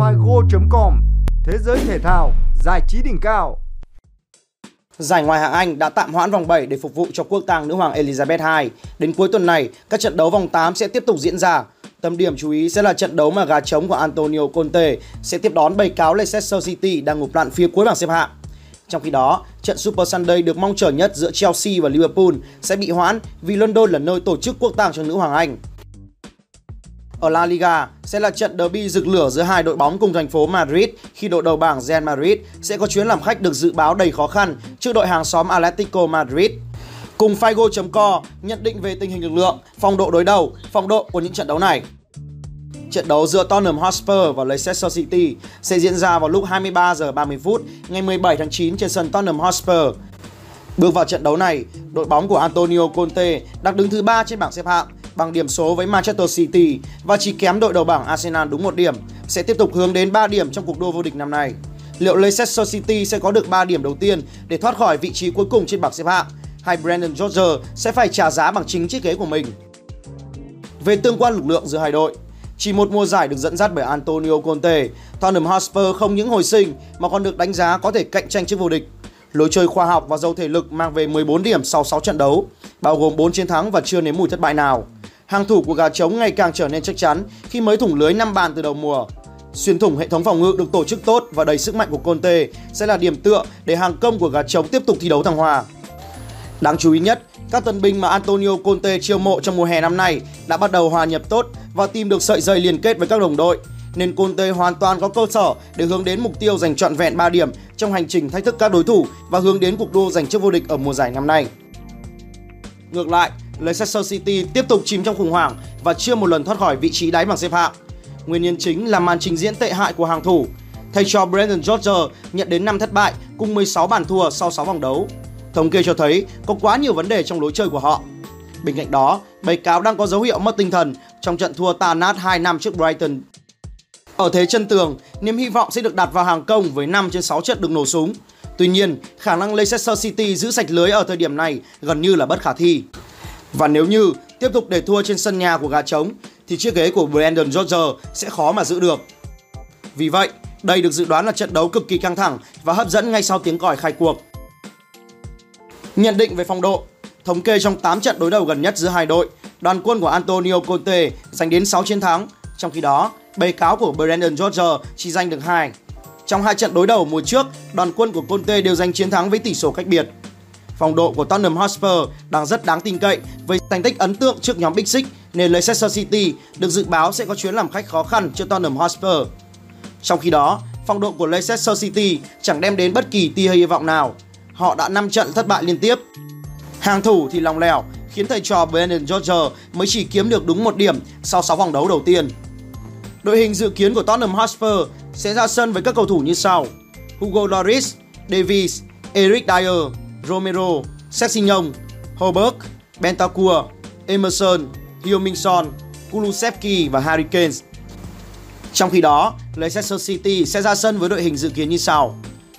figo.com Thế giới thể thao, giải trí đỉnh cao Giải Ngoại hạng Anh đã tạm hoãn vòng 7 để phục vụ cho quốc tang nữ hoàng Elizabeth II. Đến cuối tuần này, các trận đấu vòng 8 sẽ tiếp tục diễn ra. Tâm điểm chú ý sẽ là trận đấu mà gà trống của Antonio Conte sẽ tiếp đón bầy cáo Leicester City đang ngụp lặn phía cuối bảng xếp hạng. Trong khi đó, trận Super Sunday được mong chờ nhất giữa Chelsea và Liverpool sẽ bị hoãn vì London là nơi tổ chức quốc tang cho nữ hoàng Anh. Ở La Liga sẽ là trận derby rực lửa giữa hai đội bóng cùng thành phố Madrid khi đội đầu bảng Real Madrid sẽ có chuyến làm khách được dự báo đầy khó khăn trước đội hàng xóm Atletico Madrid. Cùng Figo.co nhận định về tình hình lực lượng, phong độ đối đầu, phong độ của những trận đấu này. Trận đấu giữa Tottenham Hotspur và Leicester City sẽ diễn ra vào lúc 23 giờ 30 phút ngày 17 tháng 9 trên sân Tottenham Hotspur. Bước vào trận đấu này, đội bóng của Antonio Conte đang đứng thứ ba trên bảng xếp hạng bằng điểm số với Manchester City và chỉ kém đội đầu bảng Arsenal đúng một điểm, sẽ tiếp tục hướng đến 3 điểm trong cuộc đua vô địch năm nay. Liệu Leicester City sẽ có được 3 điểm đầu tiên để thoát khỏi vị trí cuối cùng trên bảng xếp hạng hay Brandon Rodgers sẽ phải trả giá bằng chính chiếc ghế của mình? Về tương quan lực lượng giữa hai đội, chỉ một mùa giải được dẫn dắt bởi Antonio Conte, Tottenham Hotspur không những hồi sinh mà còn được đánh giá có thể cạnh tranh chức vô địch. Lối chơi khoa học và giàu thể lực mang về 14 điểm sau 6 trận đấu, bao gồm 4 chiến thắng và chưa nếm mùi thất bại nào. Hàng thủ của gà trống ngày càng trở nên chắc chắn khi mới thủng lưới 5 bàn từ đầu mùa. Xuyên thủng hệ thống phòng ngự được tổ chức tốt và đầy sức mạnh của Conte sẽ là điểm tựa để hàng công của gà trống tiếp tục thi đấu thăng hoa. Đáng chú ý nhất, các tân binh mà Antonio Conte chiêu mộ trong mùa hè năm nay đã bắt đầu hòa nhập tốt và tìm được sợi dây liên kết với các đồng đội, nên Conte hoàn toàn có cơ sở để hướng đến mục tiêu giành trọn vẹn 3 điểm trong hành trình thách thức các đối thủ và hướng đến cuộc đua giành chức vô địch ở mùa giải năm nay. Ngược lại, Leicester City tiếp tục chìm trong khủng hoảng và chưa một lần thoát khỏi vị trí đáy bảng xếp hạng. Nguyên nhân chính là màn trình diễn tệ hại của hàng thủ. Thầy trò Brendan Rodgers nhận đến 5 thất bại cùng 16 bàn thua sau 6 vòng đấu. Thống kê cho thấy có quá nhiều vấn đề trong lối chơi của họ. Bên cạnh đó, bầy cáo đang có dấu hiệu mất tinh thần trong trận thua tà nát 2 năm trước Brighton. Ở thế chân tường, niềm hy vọng sẽ được đặt vào hàng công với 5 trên 6 trận được nổ súng. Tuy nhiên, khả năng Leicester City giữ sạch lưới ở thời điểm này gần như là bất khả thi. Và nếu như tiếp tục để thua trên sân nhà của gà trống thì chiếc ghế của Brandon Rodgers sẽ khó mà giữ được. Vì vậy, đây được dự đoán là trận đấu cực kỳ căng thẳng và hấp dẫn ngay sau tiếng còi khai cuộc. Nhận định về phong độ Thống kê trong 8 trận đối đầu gần nhất giữa hai đội, đoàn quân của Antonio Conte giành đến 6 chiến thắng, trong khi đó, bầy cáo của Brandon Rodgers chỉ giành được 2. Trong hai trận đối đầu mùa trước, đoàn quân của Conte đều giành chiến thắng với tỷ số cách biệt. Phong độ của Tottenham Hotspur đang rất đáng tin cậy với thành tích ấn tượng trước nhóm Big Six nên Leicester City được dự báo sẽ có chuyến làm khách khó khăn trước Tottenham Hotspur. Trong khi đó, phong độ của Leicester City chẳng đem đến bất kỳ tia hy vọng nào. Họ đã 5 trận thất bại liên tiếp. Hàng thủ thì lòng lẻo khiến thầy trò Brendan Rodgers mới chỉ kiếm được đúng một điểm sau 6 vòng đấu đầu tiên. Đội hình dự kiến của Tottenham Hotspur sẽ ra sân với các cầu thủ như sau: Hugo Lloris, Davies, Eric Dyer, Romero, Sessegnon, Holberg, Bentancur, Emerson, Heung-min Kulusevski và Harry Kane. Trong khi đó, Leicester City sẽ ra sân với đội hình dự kiến như sau: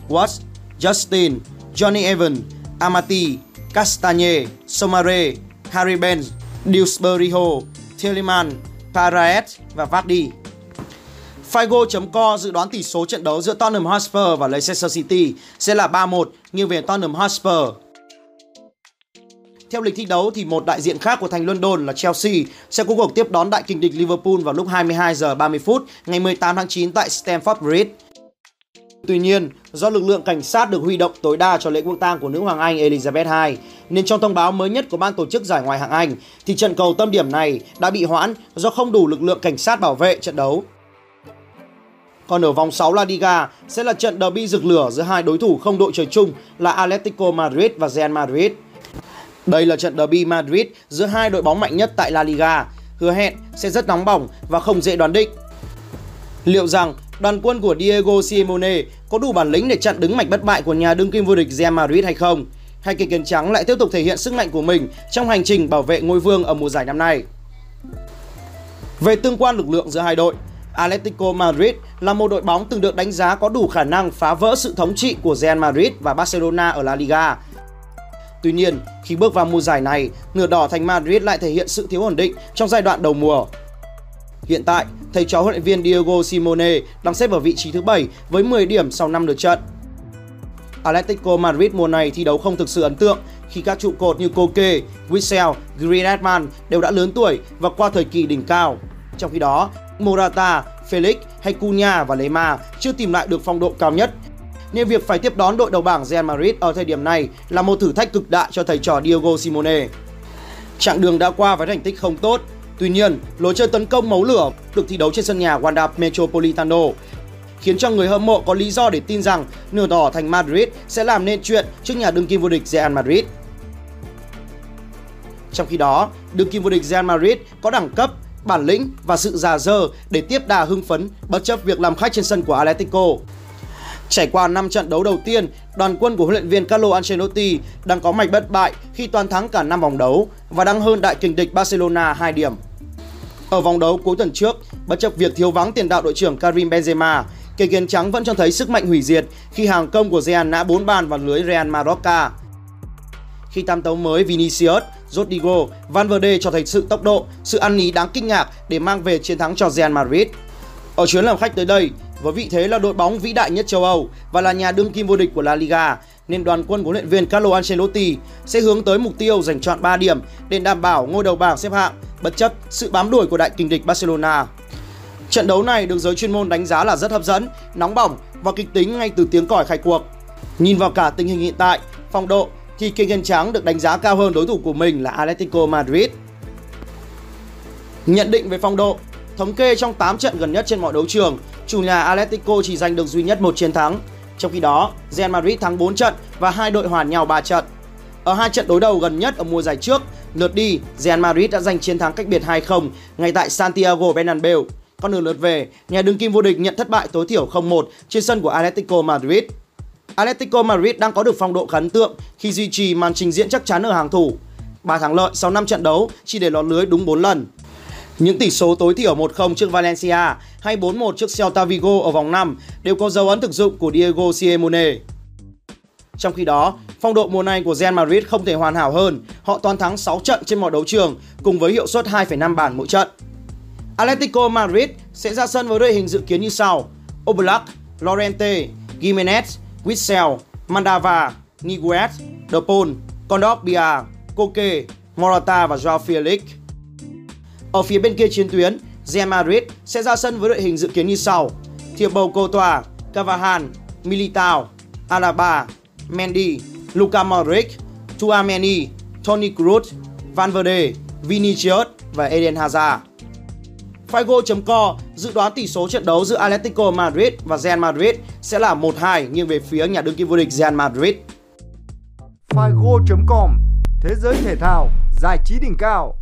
Watts, Justin, Johnny Evans, Amati, Castagne, Somare, Harry Benz, Dewsbury Telemann, Paraet và Vardy. Figo.co dự đoán tỷ số trận đấu giữa Tottenham Hotspur và Leicester City sẽ là 3-1 nghiêng về Tottenham Hotspur. Theo lịch thi đấu thì một đại diện khác của thành London là Chelsea sẽ có cuộc tiếp đón đại kình địch Liverpool vào lúc 22 giờ 30 phút ngày 18 tháng 9 tại Stamford Bridge. Tuy nhiên, do lực lượng cảnh sát được huy động tối đa cho lễ quốc tang của nữ hoàng Anh Elizabeth II, nên trong thông báo mới nhất của ban tổ chức giải ngoại hạng Anh thì trận cầu tâm điểm này đã bị hoãn do không đủ lực lượng cảnh sát bảo vệ trận đấu. Còn ở vòng 6 La Liga sẽ là trận derby rực lửa giữa hai đối thủ không đội trời chung là Atletico Madrid và Real Madrid. Đây là trận derby Madrid giữa hai đội bóng mạnh nhất tại La Liga, hứa hẹn sẽ rất nóng bỏng và không dễ đoán định. Liệu rằng đoàn quân của Diego Simeone có đủ bản lĩnh để chặn đứng mạch bất bại của nhà đương kim vô địch Real Madrid hay không? Hay kịch kiến trắng lại tiếp tục thể hiện sức mạnh của mình trong hành trình bảo vệ ngôi vương ở mùa giải năm nay? Về tương quan lực lượng giữa hai đội, Atletico Madrid là một đội bóng từng được đánh giá có đủ khả năng phá vỡ sự thống trị của Real Madrid và Barcelona ở La Liga. Tuy nhiên, khi bước vào mùa giải này, nửa đỏ thành Madrid lại thể hiện sự thiếu ổn định trong giai đoạn đầu mùa. Hiện tại, thầy trò huấn luyện viên Diego Simone đang xếp ở vị trí thứ 7 với 10 điểm sau 5 lượt trận. Atletico Madrid mùa này thi đấu không thực sự ấn tượng khi các trụ cột như Koke, Witsel, Griezmann đều đã lớn tuổi và qua thời kỳ đỉnh cao. Trong khi đó, Morata, Felix hay Cunha và Lema chưa tìm lại được phong độ cao nhất nên việc phải tiếp đón đội đầu bảng Real Madrid ở thời điểm này là một thử thách cực đại cho thầy trò Diego Simone. Chặng đường đã qua với thành tích không tốt, tuy nhiên lối chơi tấn công máu lửa được thi đấu trên sân nhà Wanda Metropolitano khiến cho người hâm mộ có lý do để tin rằng nửa đỏ thành Madrid sẽ làm nên chuyện trước nhà đương kim vô địch Real Madrid. Trong khi đó, đương kim vô địch Real Madrid có đẳng cấp, bản lĩnh và sự già dơ để tiếp đà hưng phấn bất chấp việc làm khách trên sân của Atletico. Trải qua 5 trận đấu đầu tiên, đoàn quân của huấn luyện viên Carlo Ancelotti đang có mạch bất bại khi toàn thắng cả 5 vòng đấu và đang hơn đại kình địch Barcelona 2 điểm. Ở vòng đấu cuối tuần trước, bất chấp việc thiếu vắng tiền đạo đội trưởng Karim Benzema, cây kiến trắng vẫn cho thấy sức mạnh hủy diệt khi hàng công của Real nã 4 bàn vào lưới Real Mallorca. Khi tam tấu mới Vinicius, Rodrigo, Valverde cho thấy sự tốc độ, sự ăn ý đáng kinh ngạc để mang về chiến thắng cho Real Madrid. Ở chuyến làm khách tới đây, với vị thế là đội bóng vĩ đại nhất châu Âu và là nhà đương kim vô địch của La Liga, nên đoàn quân của huấn luyện viên Carlo Ancelotti sẽ hướng tới mục tiêu giành chọn 3 điểm để đảm bảo ngôi đầu bảng xếp hạng bất chấp sự bám đuổi của đại kình địch Barcelona. Trận đấu này được giới chuyên môn đánh giá là rất hấp dẫn, nóng bỏng và kịch tính ngay từ tiếng còi khai cuộc. Nhìn vào cả tình hình hiện tại, phong độ thì kinh nhân trắng được đánh giá cao hơn đối thủ của mình là Atletico Madrid. Nhận định về phong độ, thống kê trong 8 trận gần nhất trên mọi đấu trường, chủ nhà Atletico chỉ giành được duy nhất một chiến thắng. Trong khi đó, Real Madrid thắng 4 trận và hai đội hoàn nhau 3 trận. Ở hai trận đối đầu gần nhất ở mùa giải trước, lượt đi, Real Madrid đã giành chiến thắng cách biệt 2-0 ngay tại Santiago Bernabeu. Còn ở lượt về, nhà đương kim vô địch nhận thất bại tối thiểu 0-1 trên sân của Atletico Madrid. Atletico Madrid đang có được phong độ ấn tượng khi duy trì màn trình diễn chắc chắn ở hàng thủ. 3 thắng lợi sau 5 trận đấu chỉ để lọt lưới đúng 4 lần. Những tỷ số tối thiểu 1-0 trước Valencia hay 4-1 trước Celta Vigo ở vòng 5 đều có dấu ấn thực dụng của Diego Simeone. Trong khi đó, phong độ mùa này của Real Madrid không thể hoàn hảo hơn. Họ toàn thắng 6 trận trên mọi đấu trường cùng với hiệu suất 2,5 bàn mỗi trận. Atletico Madrid sẽ ra sân với đội hình dự kiến như sau: Oblak, Lorente, Gimenez, Witsel, Mandava, Niguez, De Paul, Kondogbia, Koke, Morata và Joao Felix. Ở phía bên kia chiến tuyến, Real Madrid sẽ ra sân với đội hình dự kiến như sau: Thibaut Courtois, Cavahan, Militao, Alaba, Mendy, Luka Modric, Tuameni, Toni Kroos, Van Valverde, Vinicius và Eden Hazard. Figo.co dự đoán tỷ số trận đấu giữa Atletico Madrid và Real Madrid sẽ là 1-2 nghiêng về phía nhà đương kim vô địch Real Madrid. Figo.com Thế giới thể thao, giải trí đỉnh cao